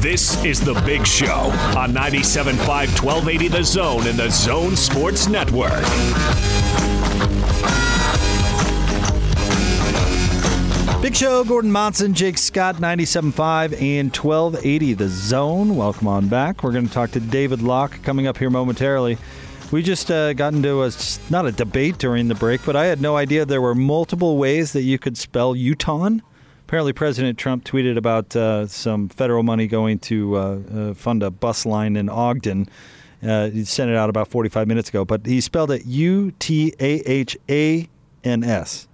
This is The Big Show on 97.5 1280 The Zone and The Zone Sports Network. Big Show, Gordon Monson, Jake Scott, 97.5 and 1280 The Zone. Welcome on back. We're going to talk to David Locke coming up here momentarily. We just uh, got into a, not a debate during the break, but I had no idea there were multiple ways that you could spell Utah. Apparently, President Trump tweeted about uh, some federal money going to uh, uh, fund a bus line in Ogden. Uh, he sent it out about 45 minutes ago, but he spelled it U T A H A N S.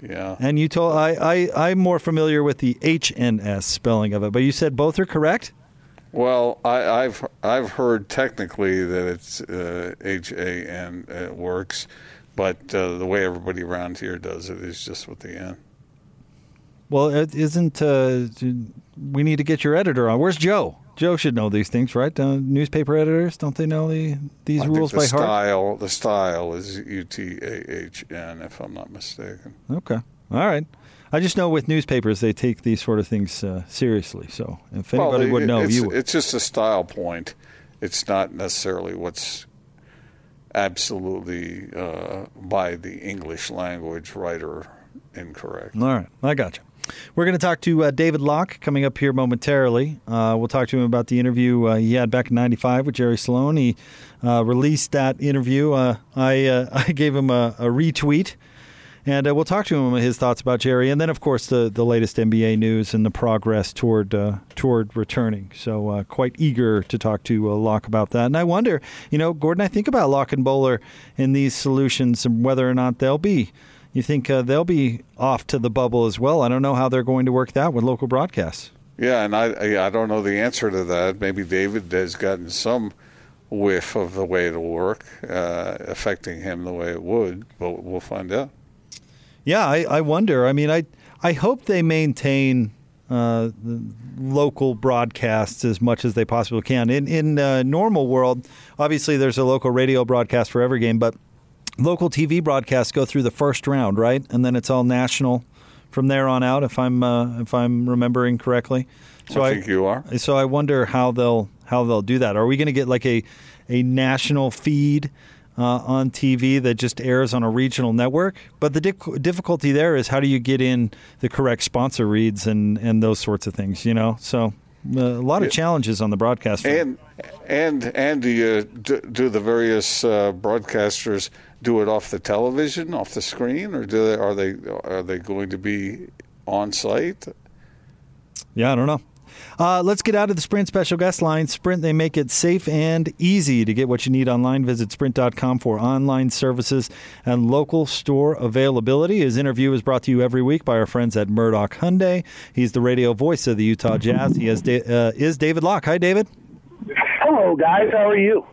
Yeah. And you told I, I I'm more familiar with the H N S spelling of it, but you said both are correct. Well, I, have I've heard technically that it's uh, H A N it works, but uh, the way everybody around here does it is just with the N. Well, it isn't. Uh, we need to get your editor on. Where's Joe? Joe should know these things, right? Uh, newspaper editors don't they know the, these I rules the by style, heart? The style is U T A H N, if I'm not mistaken. Okay, all right. I just know with newspapers they take these sort of things uh, seriously. So if anybody well, would know, it's, you would. It's just a style point. It's not necessarily what's absolutely uh, by the English language writer incorrect. All right, I got you. We're going to talk to uh, David Locke coming up here momentarily. Uh, we'll talk to him about the interview uh, he had back in '95 with Jerry Sloan. He uh, released that interview. Uh, I uh, I gave him a, a retweet, and we'll talk to him his thoughts about Jerry, and then of course the, the latest NBA news and the progress toward toward returning. So quite eager to talk to Locke about that. And I wonder, you know, Gordon, I think about Locke and Boler in these solutions and whether or not they'll be you think uh, they'll be off to the bubble as well? I don't know how they're going to work that with local broadcasts. Yeah, and I I don't know the answer to that. Maybe David has gotten some whiff of the way it'll work, uh, affecting him the way it would, but we'll find out. Yeah, I, I wonder. I mean, I I hope they maintain uh, local broadcasts as much as they possibly can. In in uh, normal world, obviously there's a local radio broadcast for every game, but local TV broadcasts go through the first round, right? And then it's all national from there on out, if I'm uh, if I'm remembering correctly. So I think I, you are. So I wonder how they'll how they'll do that. Are we going to get like a a national feed uh, on TV that just airs on a regional network? But the di- difficulty there is how do you get in the correct sponsor reads and and those sorts of things, you know? So a lot of challenges on the broadcast. And and and do you do, do the various uh, broadcasters do it off the television, off the screen, or do they, are they are they going to be on site? Yeah, I don't know. Uh, let's get out of the Sprint special guest line. Sprint, they make it safe and easy to get what you need online. Visit sprint.com for online services and local store availability. His interview is brought to you every week by our friends at Murdock Hyundai. He's the radio voice of the Utah Jazz. He uh, is David Locke. Hi, David. Hello, guys. How are you?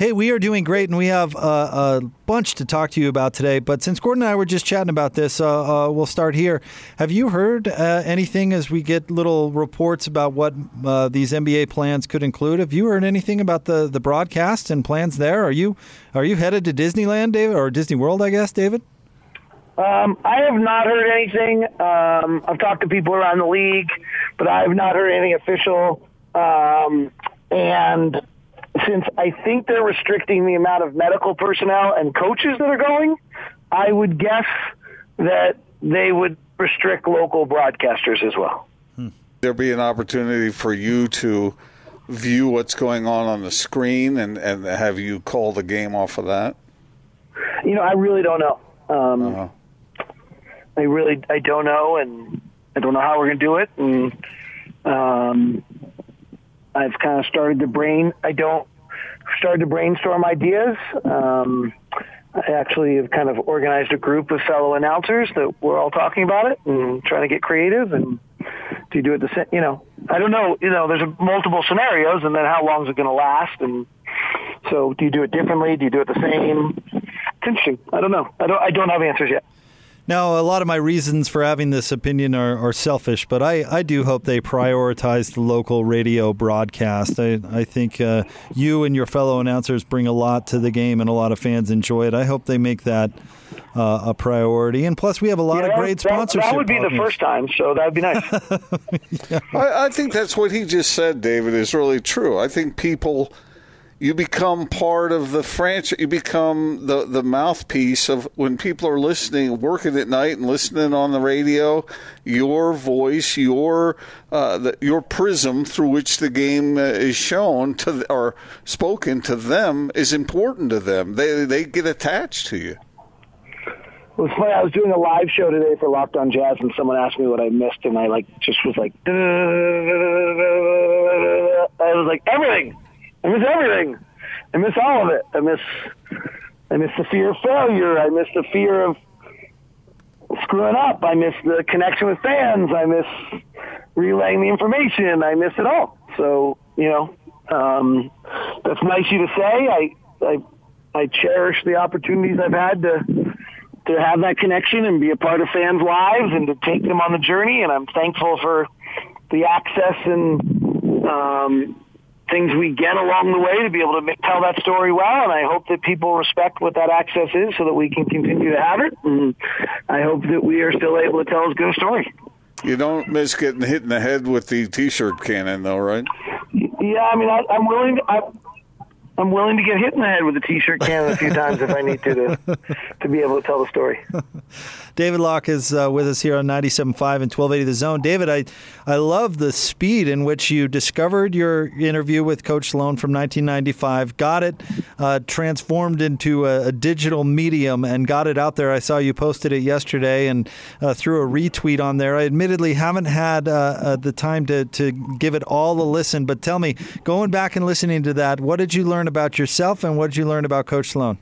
Hey, we are doing great, and we have uh, a bunch to talk to you about today. But since Gordon and I were just chatting about this, uh, uh, we'll start here. Have you heard uh, anything as we get little reports about what uh, these NBA plans could include? Have you heard anything about the, the broadcast and plans there? Are you are you headed to Disneyland, David, or Disney World? I guess, David. Um, I have not heard anything. Um, I've talked to people around the league, but I have not heard anything official. Um, and since I think they're restricting the amount of medical personnel and coaches that are going, I would guess that they would restrict local broadcasters as well. Hmm. There'll be an opportunity for you to view what's going on on the screen and, and have you call the game off of that? You know, I really don't know. Um, uh-huh. I really, I don't know, and I don't know how we're going to do it. And um, I've kind of started to brain. I don't started to brainstorm ideas. Um, I actually have kind of organized a group of fellow announcers that we're all talking about it and trying to get creative and do you do it the same? You know, I don't know. You know, there's multiple scenarios, and then how long is it going to last? And so, do you do it differently? Do you do it the same? It's interesting. I don't know. I don't. I don't have answers yet. Now, a lot of my reasons for having this opinion are, are selfish, but I, I do hope they prioritize the local radio broadcast. I, I think uh, you and your fellow announcers bring a lot to the game, and a lot of fans enjoy it. I hope they make that uh, a priority. And plus, we have a lot Yeah, of great that- sponsorship. That would be the first time, so that would be nice. I, I think that's what he just said, David, is really true. I think people, you become part of the franchise. You become the, the mouthpiece of when people are listening, working at night and listening on the radio. Your voice, your uh, the, your prism through which the game uh, is shown to or spoken to them is important to them. They they get attached to you. It was funny. I was doing a live show today for Locked On Jazz, and someone asked me what I missed, and I like just was like, I was like everything. I miss everything. I miss all of it. I miss. I miss the fear of failure. I miss the fear of screwing up. I miss the connection with fans. I miss relaying the information. I miss it all. So you know, um, that's nice of you to say. I I I cherish the opportunities I've had to to have that connection and be a part of fans' lives and to take them on the journey. And I'm thankful for the access and um, things we get along the way to be able to make, tell that story well. And I hope that people respect what that access is so that we can continue to have it. And I hope that we are still able to tell as good a story. You don't miss getting hit in the head with the T-shirt cannon, though, right? Yeah, I mean, I, I'm willing. To, I, I'm willing to get hit in the head with a t-shirt cannon a few times if I need to to, to be able to tell the story. David Locke is uh, with us here on 97.5 and 1280 The Zone. David, I, I love the speed in which you discovered your interview with Coach Sloan from 1995, got it uh, transformed into a, a, digital medium, and got it out there. I saw you posted it yesterday and uh, threw a retweet on there. I admittedly haven't had uh, uh, the time to, to give it all a listen, but tell me, going back and listening to that, what did you learn about yourself and what did you learn about Coach Sloan?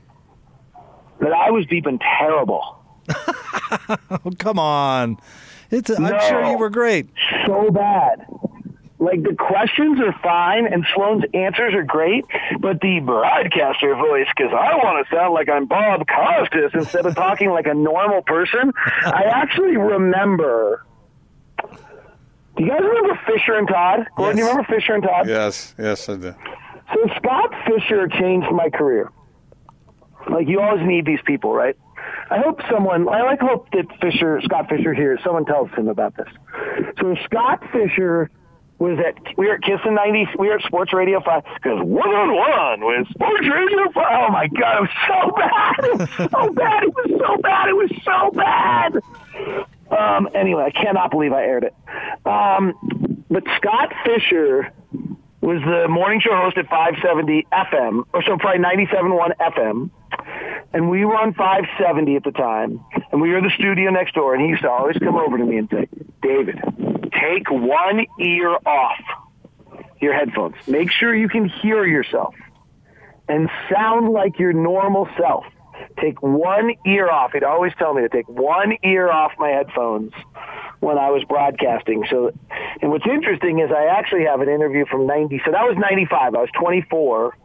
That I was deep and terrible. oh, come on. It's, I'm sure you were great. so bad. Like the questions are fine and Sloan's answers are great, but the broadcaster voice, because I want to sound like I'm Bob Costas instead of talking like a normal person. I actually remember. Do you guys remember Fisher and Todd? Gordon, do you remember Fisher and Todd? Yes, yes, I do. Scott Fisher changed my career. Like you always need these people, right? I hope someone. I like hope that Fisher, Scott Fisher here, someone tells him about this. So Scott Fisher was at we were at Kiss in ninety. We were at Sports Radio Five because one on one with Sports Radio Five. Oh my god, it was so bad. It was so bad. It was so bad. It was so bad. Um, anyway, I cannot believe I aired it. Um, but Scott Fisher was the morning show host at 570 FM, or so probably 97.1 FM. And we were on 570 at the time, and we were in the studio next door, and he used to always come over to me and say, David, take one ear off your headphones. Make sure you can hear yourself and sound like your normal self. Take one ear off. He'd always tell me to take one ear off my headphones when I was broadcasting. So, and what's interesting is I actually have an interview from 90. So that was 95. I was 24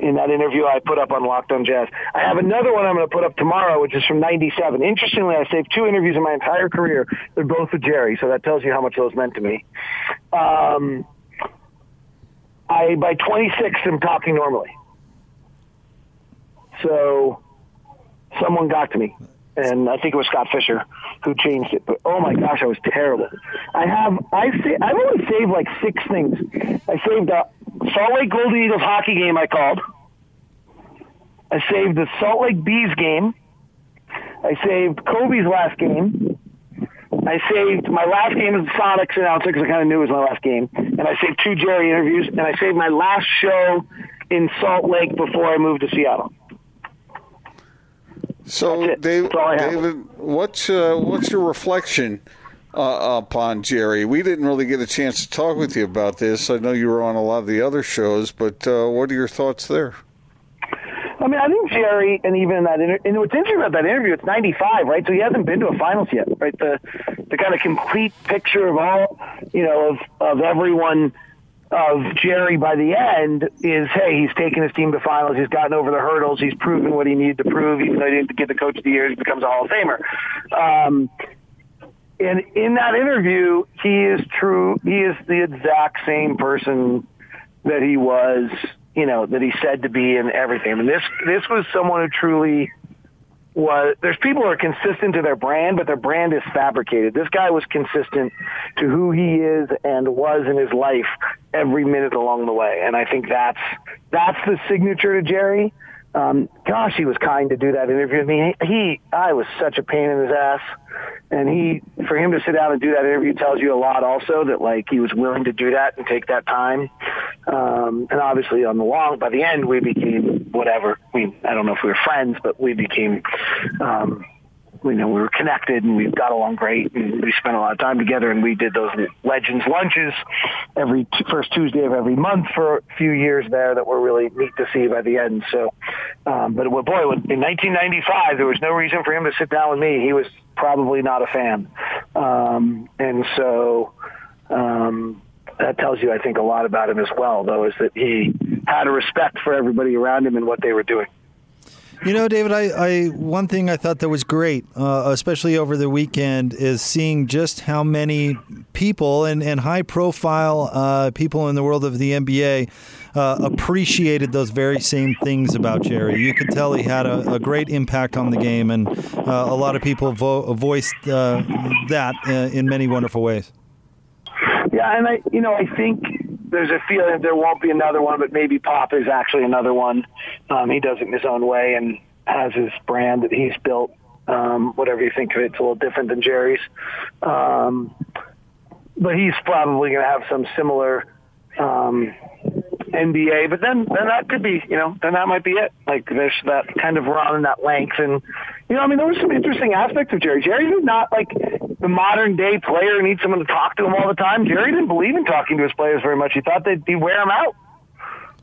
in that interview I put up on Locked on Jazz. I have another one I'm going to put up tomorrow, which is from 97. Interestingly, I saved two interviews in my entire career. They're both with Jerry, so that tells you how much those meant to me. Um, I, by 26, am talking normally. So someone got to me, and I think it was Scott Fisher who changed it. But oh my gosh, I was terrible. I have I sa- I've only saved like six things. I saved a Salt Lake Golden Eagles hockey game I called. I saved the Salt Lake Bees game. I saved Kobe's last game. I saved my last game as the Sonics announcer because I kind of knew it was my last game. And I saved two Jerry interviews. And I saved my last show in Salt Lake before I moved to Seattle. So, That's it. David, That's all I have. David, what's uh, what's your reflection uh, upon Jerry? We didn't really get a chance to talk with you about this. I know you were on a lot of the other shows, but uh, what are your thoughts there? I mean, I think Jerry, and even in that, inter- and what's interesting about that interview, it's '95, right? So he hasn't been to a finals yet, right? The the kind of complete picture of all, you know, of of everyone of Jerry by the end is, hey, he's taken his team to finals. He's gotten over the hurdles. He's proven what he needed to prove. Even though he didn't get the coach of the year, he becomes a Hall of Famer. Um, and in that interview, he is true. He is the exact same person that he was, you know, that he said to be and everything. I mean, this this was someone who truly was there's people who are consistent to their brand, but their brand is fabricated. This guy was consistent to who he is and was in his life every minute along the way, and I think that's that's the signature to Jerry. Um, gosh, he was kind to do that interview with me. He, I was such a pain in his ass, and he, for him to sit down and do that interview tells you a lot. Also, that like he was willing to do that and take that time. Um, and obviously, on the long, by the end, we became whatever. I mean, I don't know if we were friends, but we became. Um, you know, we were connected and we got along great and we spent a lot of time together and we did those legends lunches every t- first Tuesday of every month for a few years there that were really neat to see by the end. So, um, but boy, in 1995, there was no reason for him to sit down with me. He was probably not a fan. Um, and so, um, that tells you, I think, a lot about him as well, though, is that he had a respect for everybody around him and what they were doing. You know, David, I, I one thing I thought that was great, uh, especially over the weekend, is seeing just how many people and, and high profile uh, people in the world of the NBA uh, appreciated those very same things about Jerry. You could tell he had a, a great impact on the game, and uh, a lot of people vo- voiced uh, that uh, in many wonderful ways. Yeah, and I, you know, I think there's a feeling there won't be another one, but maybe Pop is actually another one. Um, he does it in his own way and has his brand that he's built. Um, whatever you think of it, it's a little different than Jerry's. Um, but he's probably going to have some similar um, NBA. But then, then that could be, you know, then that might be it. Like there's that kind of run and that length, and you know, I mean, there was some interesting aspects of Jerry. Jerry did not like the modern day player needs someone to talk to him all the time. Jerry didn't believe in talking to his players very much. He thought they'd be wear him out.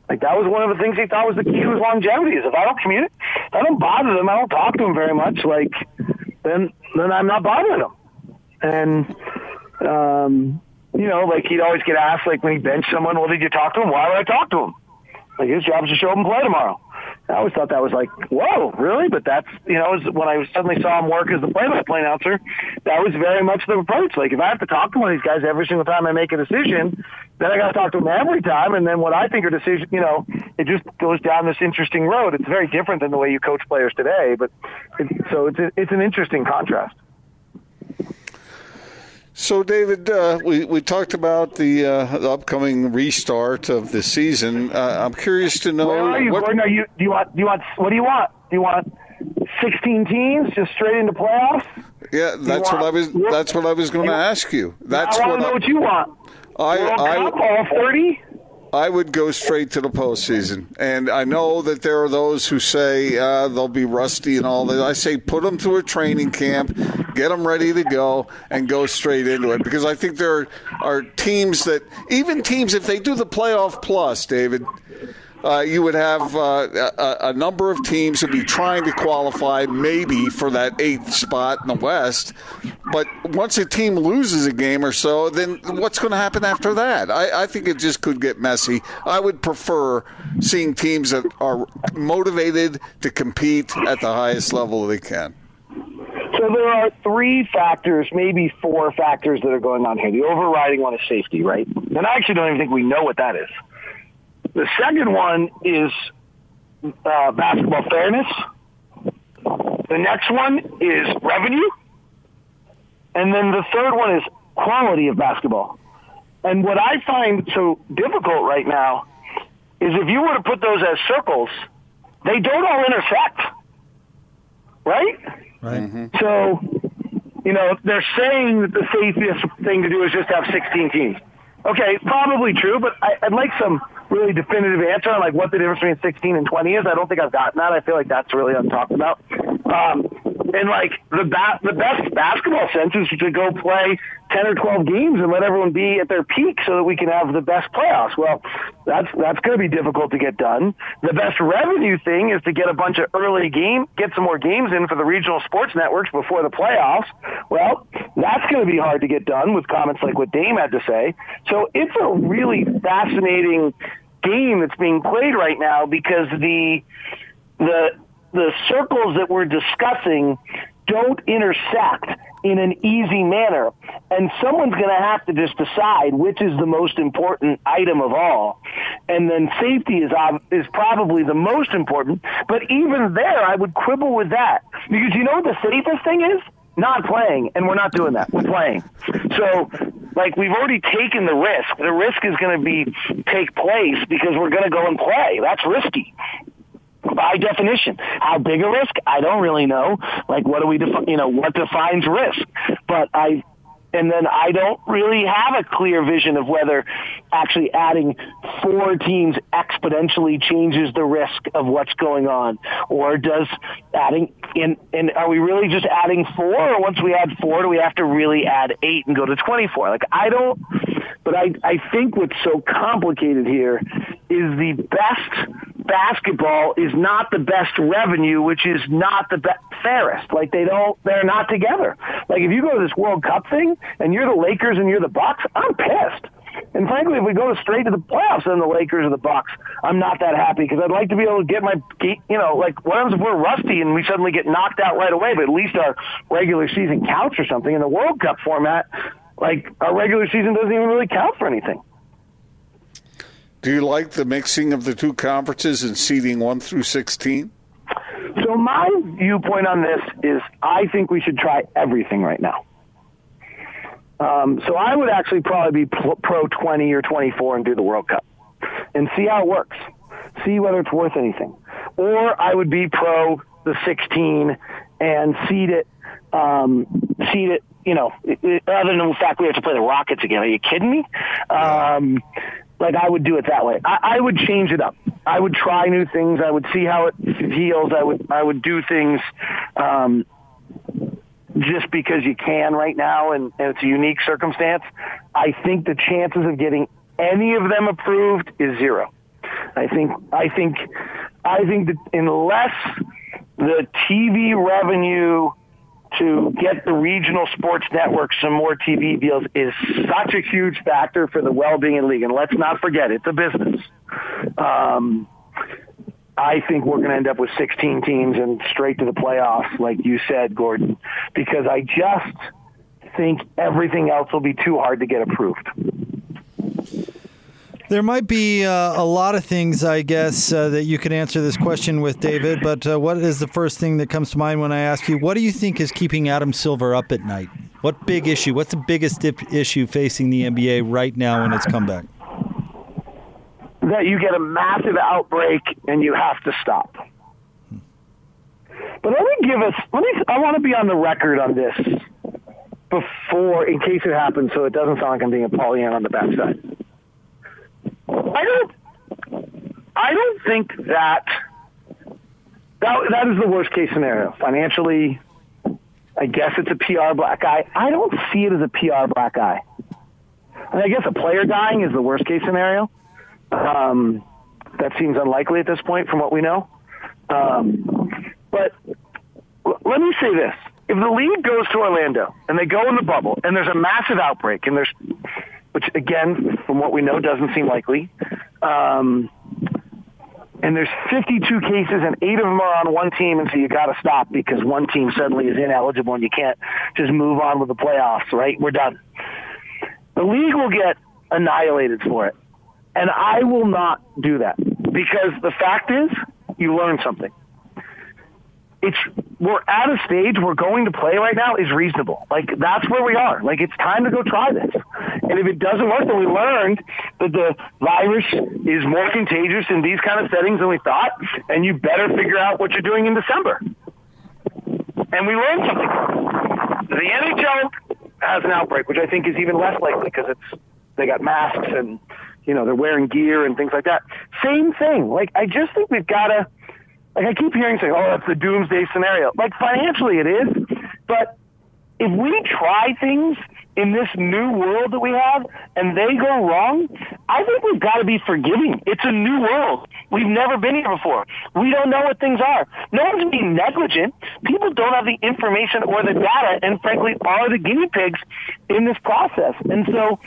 Like that was one of the things he thought was the key to his longevity. Is if I don't communicate, I don't bother them, I don't talk to them very much. Like then, then I'm not bothering them. And um, you know, like he'd always get asked, like when he benched someone, well, did you talk to him? Why would I talk to him? Like his job is to show up and play tomorrow. I always thought that was like, whoa, really? But that's, you know, when I suddenly saw him work as the play-by-play announcer, that was very much the approach. Like, if I have to talk to one of these guys every single time I make a decision, then I got to talk to him every time. And then what I think are decisions, you know, it just goes down this interesting road. It's very different than the way you coach players today. But it, so it's a, it's an interesting contrast. So, David, uh, we, we talked about the, uh, the, upcoming restart of the season. Uh, I'm curious to know. Where are you, what, Gordon? Are you, do you want? Do you want? What do you want? Do you want 16 teams just straight into playoffs? Yeah, that's what I was. That's what I was going to ask you. That's I want to know what you want. I, World I, Cup, all 30. I would go straight to the postseason. And I know that there are those who say uh, they'll be rusty and all that. I say put them through a training camp, get them ready to go, and go straight into it. Because I think there are teams that, even teams, if they do the playoff plus, David, uh, you would have uh, a, a, number of teams who'd be trying to qualify maybe for that eighth spot in the West. But once a team loses a game or so, then what's going to happen after that? I, I think it just could get messy. I would prefer seeing teams that are motivated to compete at the highest level they can. So there are three factors, maybe four factors that are going on here. The overriding one is safety, right? And I actually don't even think we know what that is. The second one is uh, basketball fairness. The next one is revenue. And then the third one is quality of basketball. And what I find so difficult right now is if you were to put those as circles, they don't all intersect. Right? Right. Mm-hmm. So, you know, they're saying that the safest thing to do is just have 16 teams. Okay, probably true, but I, I'd like some really definitive answer on like what the difference between 16 and 20 is. I don't think I've gotten that. I feel like that's really untalked about. Um, and like the ba- the best basketball sense is to go play 10 or 12 games and let everyone be at their peak so that we can have the best playoffs. Well, that's that's going to be difficult to get done. The best revenue thing is to get a bunch of early game, get some more games in for the regional sports networks before the playoffs. Well, that's going to be hard to get done with comments like what Dame had to say. So it's a really fascinating game that's being played right now because the the the circles that we're discussing don't intersect in an easy manner. And someone's going to have to just decide which is the most important item of all. and then safety is is probably the most important. But even there, I would quibble with that because you know what the safest thing is? Not playing, and we're not doing that. We're playing. So, like we've already taken the risk. The risk is going to be take place because we're going to go and play. That's risky by definition. How big a risk? I don't really know. Like, what do we define? You know, what defines risk? But I and then I don't really have a clear vision of whether actually adding four teams exponentially changes the risk of what's going on, or does adding in? And are we really just adding four, or once we add four, do we have to really add eight and go to twenty-four? Like I don't. But I I think what's so complicated here is the best basketball is not the best revenue, which is not the best fairest. Like they don't, they're not together. Like if you go to this World Cup thing and you're the Lakers and you're the Bucks, I'm pissed. And frankly, if we go straight to the playoffs and the Lakers or the Bucks, I'm not that happy because I'd like to be able to get my, you know, like what happens if we're rusty and we suddenly get knocked out right away? But at least our regular season counts or something. In the World Cup format, like our regular season doesn't even really count for anything. Do you like the mixing of the two conferences and seeding one through sixteen? So my viewpoint on this is I think we should try everything right now. Um, so I would actually probably be pro 20 or 24 and do the World Cup and see how it works. See whether it's worth anything. Or I would be pro the 16 and seed it, um, seed it, you know, other than the fact we have to play the Rockets again. Are you kidding me? Um, like I would do it that way. I, I would change it up. I would try new things. I would see how it heals. I would I would do things um, just because you can right now, and, and it's a unique circumstance. I think the chances of getting any of them approved is zero. I think I think I think that unless the TV revenue to get the regional sports networks some more TV deals is such a huge factor for the well-being of the league. And let's not forget, it's a business. Um, I think we're going to end up with 16 teams and straight to the playoffs, like you said, Gordon, because I just think everything else will be too hard to get approved. There might be uh, a lot of things, I guess, uh, that you could answer this question with, David. But uh, what is the first thing that comes to mind when I ask you, what do you think is keeping Adam Silver up at night? What big issue? What's the biggest issue facing the NBA right now in its comeback? That you get a massive outbreak and you have to stop. But let me give us. Let me. I want to be on the record on this before, in case it happens, so it doesn't sound like I'm being a Pollyanna on the backside. I don't. I don't think that that that is the worst case scenario financially. I guess it's a PR black eye. I don't see it as a PR black eye. And I guess a player dying is the worst case scenario. Um, that seems unlikely at this point, from what we know. Um, but l- let me say this: if the league goes to Orlando and they go in the bubble, and there's a massive outbreak, and there's which again, from what we know, doesn't seem likely. Um, and there's 52 cases, and eight of them are on one team, and so you got to stop because one team suddenly is ineligible, and you can't just move on with the playoffs. Right? We're done. The league will get annihilated for it, and I will not do that because the fact is, you learn something it's we're at a stage where going to play right now is reasonable. Like that's where we are. Like it's time to go try this. And if it doesn't work, then we learned that the virus is more contagious in these kind of settings than we thought, and you better figure out what you're doing in December. And we learned something. The NHL has an outbreak, which I think is even less likely because it's they got masks and you know they're wearing gear and things like that. Same thing. Like I just think we've got to like I keep hearing saying, "Oh, that's the doomsday scenario." Like financially, it is, but if we try things in this new world that we have and they go wrong, I think we've got to be forgiving. It's a new world. We've never been here before. We don't know what things are. No one's being negligent. People don't have the information or the data and frankly are the guinea pigs in this process. And so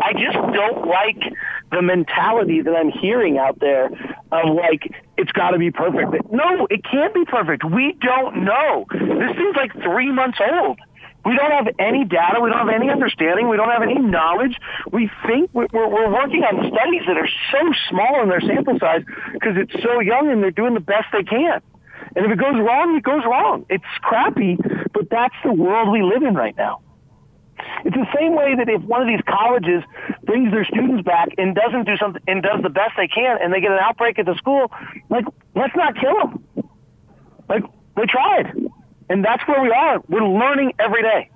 I just don't like the mentality that I'm hearing out there of like it's got to be perfect. No, it can't be perfect. We don't know. This thing's like three months old. We don't have any data. We don't have any understanding. We don't have any knowledge. We think we're, we're working on studies that are so small in their sample size because it's so young and they're doing the best they can. And if it goes wrong, it goes wrong. It's crappy, but that's the world we live in right now. It's the same way that if one of these colleges brings their students back and doesn't do something and does the best they can, and they get an outbreak at the school, like let's not kill them. Like they tried, and that's where we are. We're learning every day.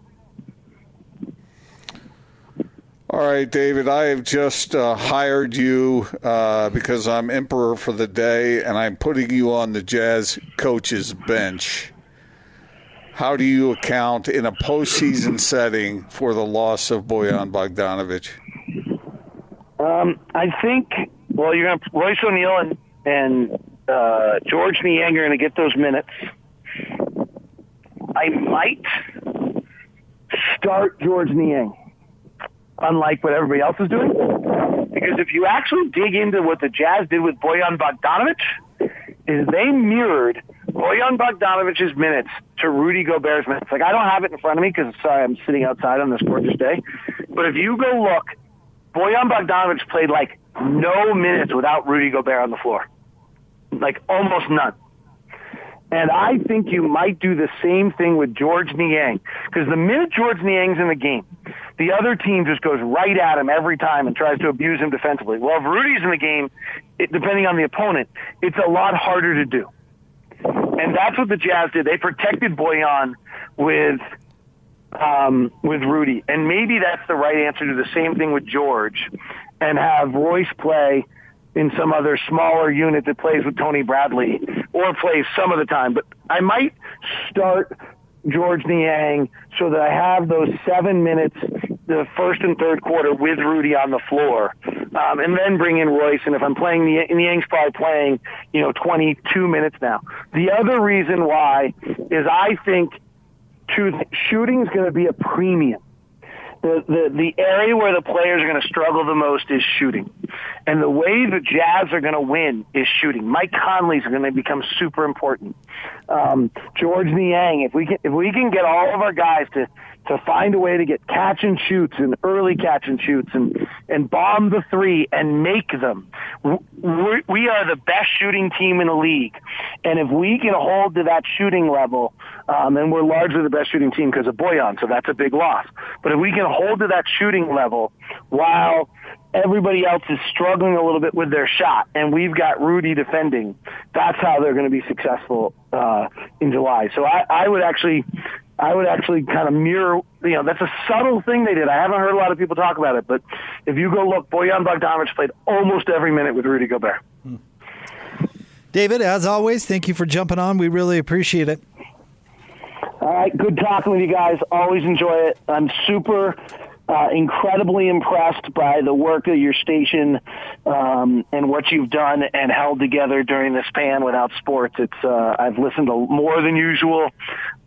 All right, David, I have just uh, hired you uh, because I'm emperor for the day and I'm putting you on the Jazz coaches bench. How do you account in a postseason setting for the loss of Bojan Bogdanovic? Um, I think, well, you're going to, Royce O'Neale and, and uh, Georges Niang are going to get those minutes. I might start Georges Niang unlike what everybody else is doing. Because if you actually dig into what the Jazz did with Bojan Bogdanovic, is they mirrored Bojan Bogdanovic's minutes to Rudy Gobert's minutes. Like I don't have it in front of me because sorry, I'm sitting outside on this gorgeous day. But if you go look, Bojan Bogdanovic played like no minutes without Rudy Gobert on the floor, like almost none. And I think you might do the same thing with Georges Niang. Because the minute Georges Niang's in the game, the other team just goes right at him every time and tries to abuse him defensively. Well, if Rudy's in the game, it, depending on the opponent, it's a lot harder to do. And that's what the Jazz did. They protected Bojan with um, with Rudy, and maybe that's the right answer to the same thing with George, and have Royce play in some other smaller unit that plays with Tony Bradley or plays some of the time. But I might start Georges Niang so that I have those seven minutes, the first and third quarter with Rudy on the floor, um, and then bring in Royce. And if I'm playing the in the Niang's probably playing, you know, 22 minutes now. The other reason why is I think shooting is going to be a premium the, the, the area where the players are going to struggle the most is shooting. And the way the Jazz are going to win is shooting. Mike Conley's going to become super important. Um, Georges Niang, if we can, if we can get all of our guys to, to find a way to get catch and shoots and early catch and shoots and, and bomb the three and make them, we we are the best shooting team in the league. And if we can hold to that shooting level, um, and we're largely the best shooting team because of Bojan, so that's a big loss. But if we can hold to that shooting level while everybody else is struggling a little bit with their shot, and we've got Rudy defending, that's how they're going to be successful uh, in July. So I, I would actually. I would actually kind of mirror, you know, that's a subtle thing they did. I haven't heard a lot of people talk about it, but if you go look, Bojan Bogdanovic played almost every minute with Rudy Gobert. Hmm. David, as always, thank you for jumping on. We really appreciate it. All right, good talking with you guys. Always enjoy it. I'm super uh, incredibly impressed by the work of your station um, and what you've done and held together during this span without sports. It's uh, I've listened to more than usual.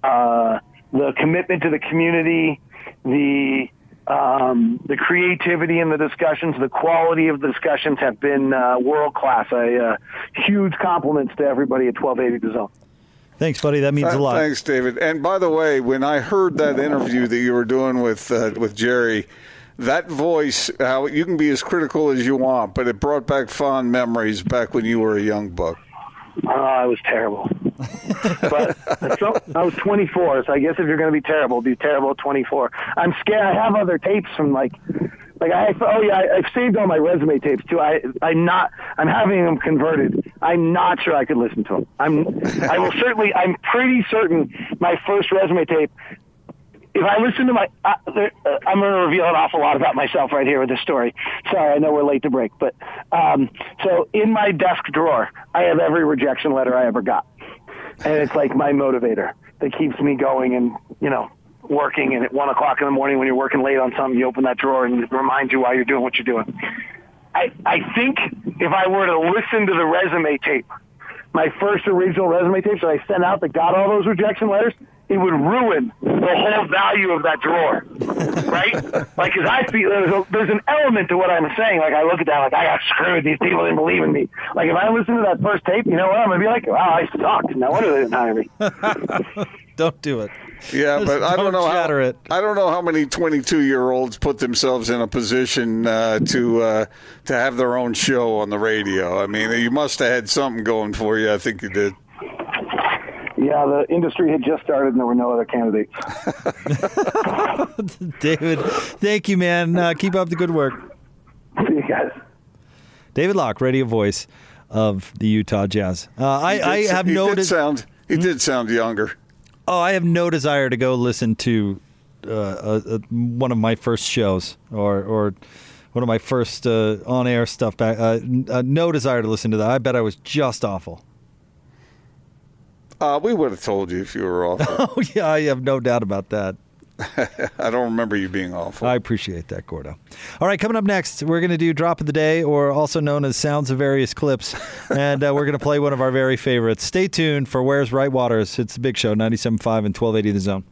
Uh, the commitment to the community, the um, the creativity in the discussions, the quality of the discussions have been uh, world class. A uh, huge compliments to everybody at 1280 The Zone. Thanks, buddy. That means a lot. Thanks, David. And by the way, when I heard that interview that you were doing with uh, with Jerry, that voice, how you can be as critical as you want, but it brought back fond memories back when you were a young buck. Oh, I was terrible. but so, I was 24, so I guess if you're going to be terrible, be terrible at 24. I'm scared. I have other tapes from like like I oh yeah, I, I've saved all my resume tapes too. I I'm not I'm having them converted. I'm not sure I could listen to them. I'm I will certainly I'm pretty certain my first resume tape. If I listen to my, uh, I'm going to reveal an awful lot about myself right here with this story. Sorry, I know we're late to break, but um, so in my desk drawer, I have every rejection letter I ever got, and it's like my motivator that keeps me going and you know working and at one o'clock in the morning when you're working late on something, you open that drawer and it reminds you why you're doing what you're doing. I, I think if I were to listen to the resume tape, my first original resume tapes that I sent out that got all those rejection letters, it would ruin the whole value of that drawer, right? like, cause I feel there's, a, there's an element to what I'm saying. Like, I look at that, like, I got screwed. These people didn't believe in me. Like, if I listen to that first tape, you know what? I'm gonna be like, wow, I sucked. No wonder they didn't hire me. don't do it. Yeah, Just but I don't don't know how it. I don't know how many 22 year olds put themselves in a position uh, to uh, to have their own show on the radio. I mean, you must have had something going for you. I think you did. Yeah, the industry had just started and there were no other candidates. David, thank you, man. Uh, keep up the good work. See you guys. David Locke, radio voice of the Utah Jazz. Uh, I, He did I s- have he no Did des- sound, he did sound younger. oh, I have no desire to go listen to uh, uh, uh, one of my first shows or or one of my first uh, on air stuff back. Uh, n- uh, no desire to listen to that. I bet I was just awful. Uh, we would have told you if you were awful. Oh yeah, I have no doubt about that. I don't remember you being awful. I appreciate that, Gordo. All right, coming up next, we're going to do Drop of the Day, or also known as Sounds of Various Clips. and uh, we're going to play one of our very favorites. Stay tuned for Where's Right Waters. It's the big show, 97.5 and 1280 The Zone.